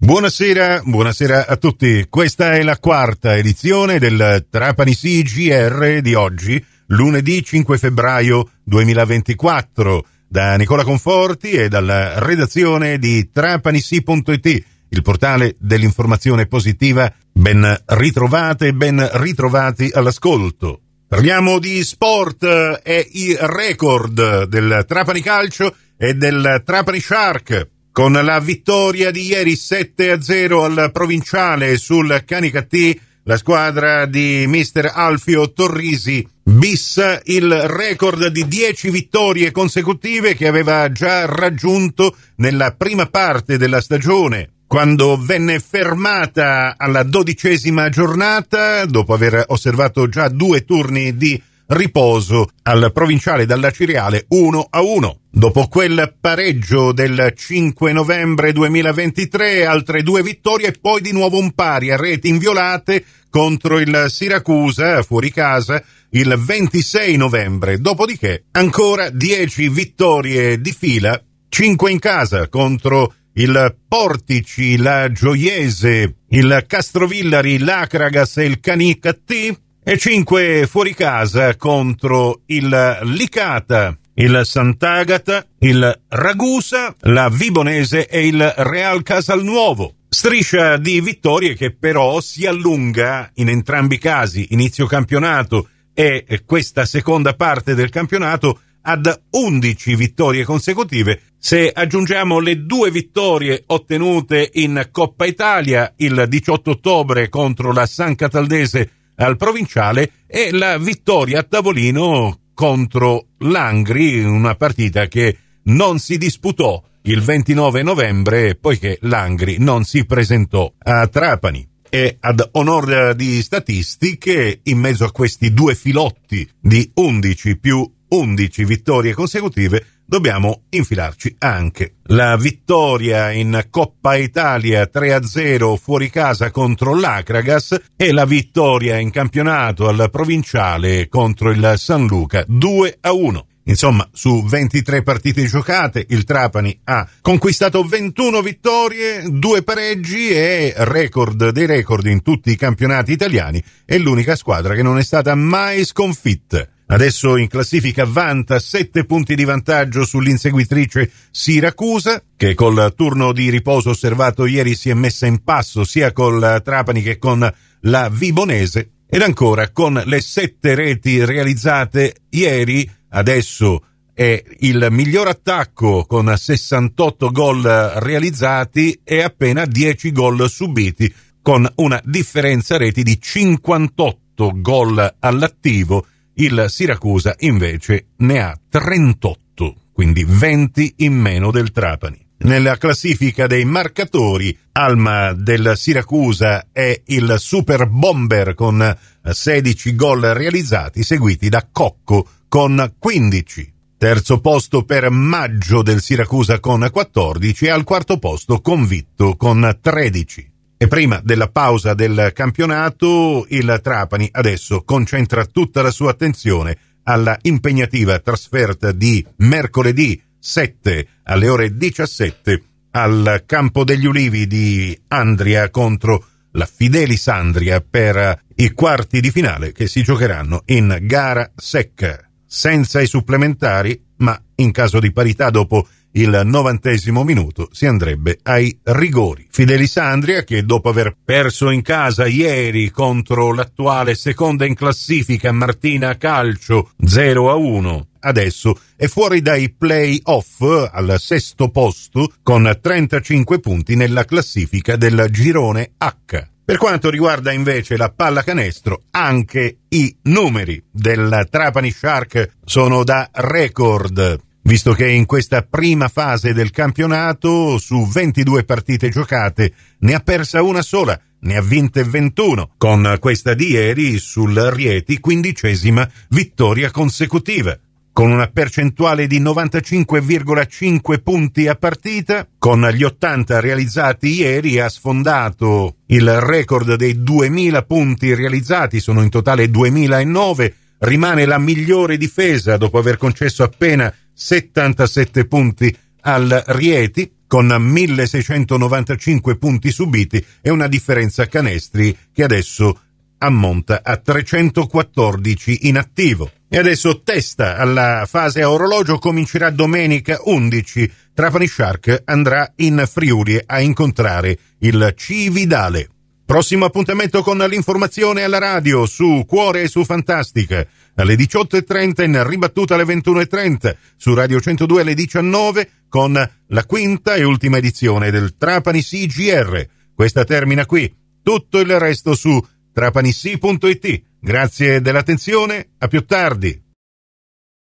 Buonasera, buonasera a tutti. Questa è la quarta edizione del Trapani CGR di oggi, lunedì 5 febbraio 2024, da Nicola Conforti e dalla redazione di trapanisi.it, il portale dell'informazione positiva. Ben ritrovate e ben ritrovati all'ascolto. Parliamo di sport e i record del Trapani Calcio e del Trapani Shark con la vittoria di ieri 7-0 al provinciale sul Canicattì, la squadra di mister Alfio Torrisi bis il record di 10 vittorie consecutive che aveva già raggiunto nella prima parte della stagione. Quando venne fermata alla dodicesima giornata, dopo aver osservato già due turni di riposo al provinciale dalla Ciriale 1 a 1. Dopo quel pareggio del 5 novembre 2023, altre due vittorie e poi di nuovo un pari a reti inviolate contro il Siracusa fuori casa il 26 novembre. Dopodiché ancora 10 vittorie di fila, 5 in casa contro il Portici, la Gioiese, il Castrovillari, l'Acragas e il Canicattì e 5 fuori casa contro il Licata, il Sant'Agata, il Ragusa, la Vibonese e il Real Casalnuovo. Striscia di vittorie che però si allunga in entrambi i casi, inizio campionato e questa seconda parte del campionato, ad 11 vittorie consecutive se aggiungiamo le due vittorie ottenute in Coppa Italia il 18 ottobre contro la San Cataldese al provinciale e la vittoria a tavolino contro l'Angri, una partita che non si disputò il 29 novembre poiché l'Angri non si presentò a Trapani. E ad onore di statistiche, in mezzo a questi due filotti di 11 più 11 vittorie consecutive, dobbiamo infilarci anche la vittoria in Coppa Italia 3-0 fuori casa contro l'Acragas e la vittoria in campionato al provinciale contro il San Luca 2-1. Insomma, su 23 partite giocate, il Trapani ha conquistato 21 vittorie, due pareggi e record dei record in tutti i campionati italiani. È l'unica squadra che non è stata mai sconfitta. Adesso in classifica vanta 7 punti di vantaggio sull'inseguitrice Siracusa, che col turno di riposo osservato ieri si è messa in passo sia col Trapani che con la Vibonese, ed ancora con le sette reti realizzate ieri, adesso è il miglior attacco con 68 gol realizzati e appena 10 gol subiti, con una differenza reti di 58 gol all'attivo il Siracusa invece ne ha 38, quindi 20 in meno del Trapani. Nella classifica dei marcatori, Alma del Siracusa è il super bomber con 16 gol realizzati, seguiti da Cocco con 15. Terzo posto per Maggio del Siracusa con 14 e al quarto posto Convitto con 13. E prima della pausa del campionato, il Trapani adesso concentra tutta la sua attenzione alla impegnativa trasferta di mercoledì 7 alle ore 17 al campo degli ulivi di Andria contro la Fidelis Andria per i quarti di finale che si giocheranno in gara secca, senza i supplementari, ma in caso di parità dopo il novantesimo minuto si andrebbe ai rigori. Fidelisandria, che dopo aver perso in casa ieri contro l'attuale seconda in classifica Martina Calcio 0 a 1, adesso è fuori dai play-off al sesto posto con 35 punti nella classifica del girone H. Per quanto riguarda invece la pallacanestro, anche i numeri del Trapani Shark sono da record visto che in questa prima fase del campionato, su 22 partite giocate, ne ha persa una sola, ne ha vinte 21, con questa di ieri sul Rieti quindicesima vittoria consecutiva. Con una percentuale di 95,5 punti a partita, con gli 80 realizzati ieri ha sfondato il record dei 2000 punti realizzati, sono in totale 2009, rimane la migliore difesa dopo aver concesso appena 77 punti al Rieti con 1695 punti subiti e una differenza canestri che adesso ammonta a 314 in attivo. E adesso testa alla fase a orologio comincerà domenica 11. Trapani Shark andrà in Friuli a incontrare il Cividale. Prossimo appuntamento con l'informazione alla radio su Cuore e su Fantastica. Alle 18.30 in ribattuta alle 21.30 su Radio 102 alle 19 con la quinta e ultima edizione del Trapani CGR. Questa termina qui. Tutto il resto su trapanissi.it. Grazie dell'attenzione, a più tardi.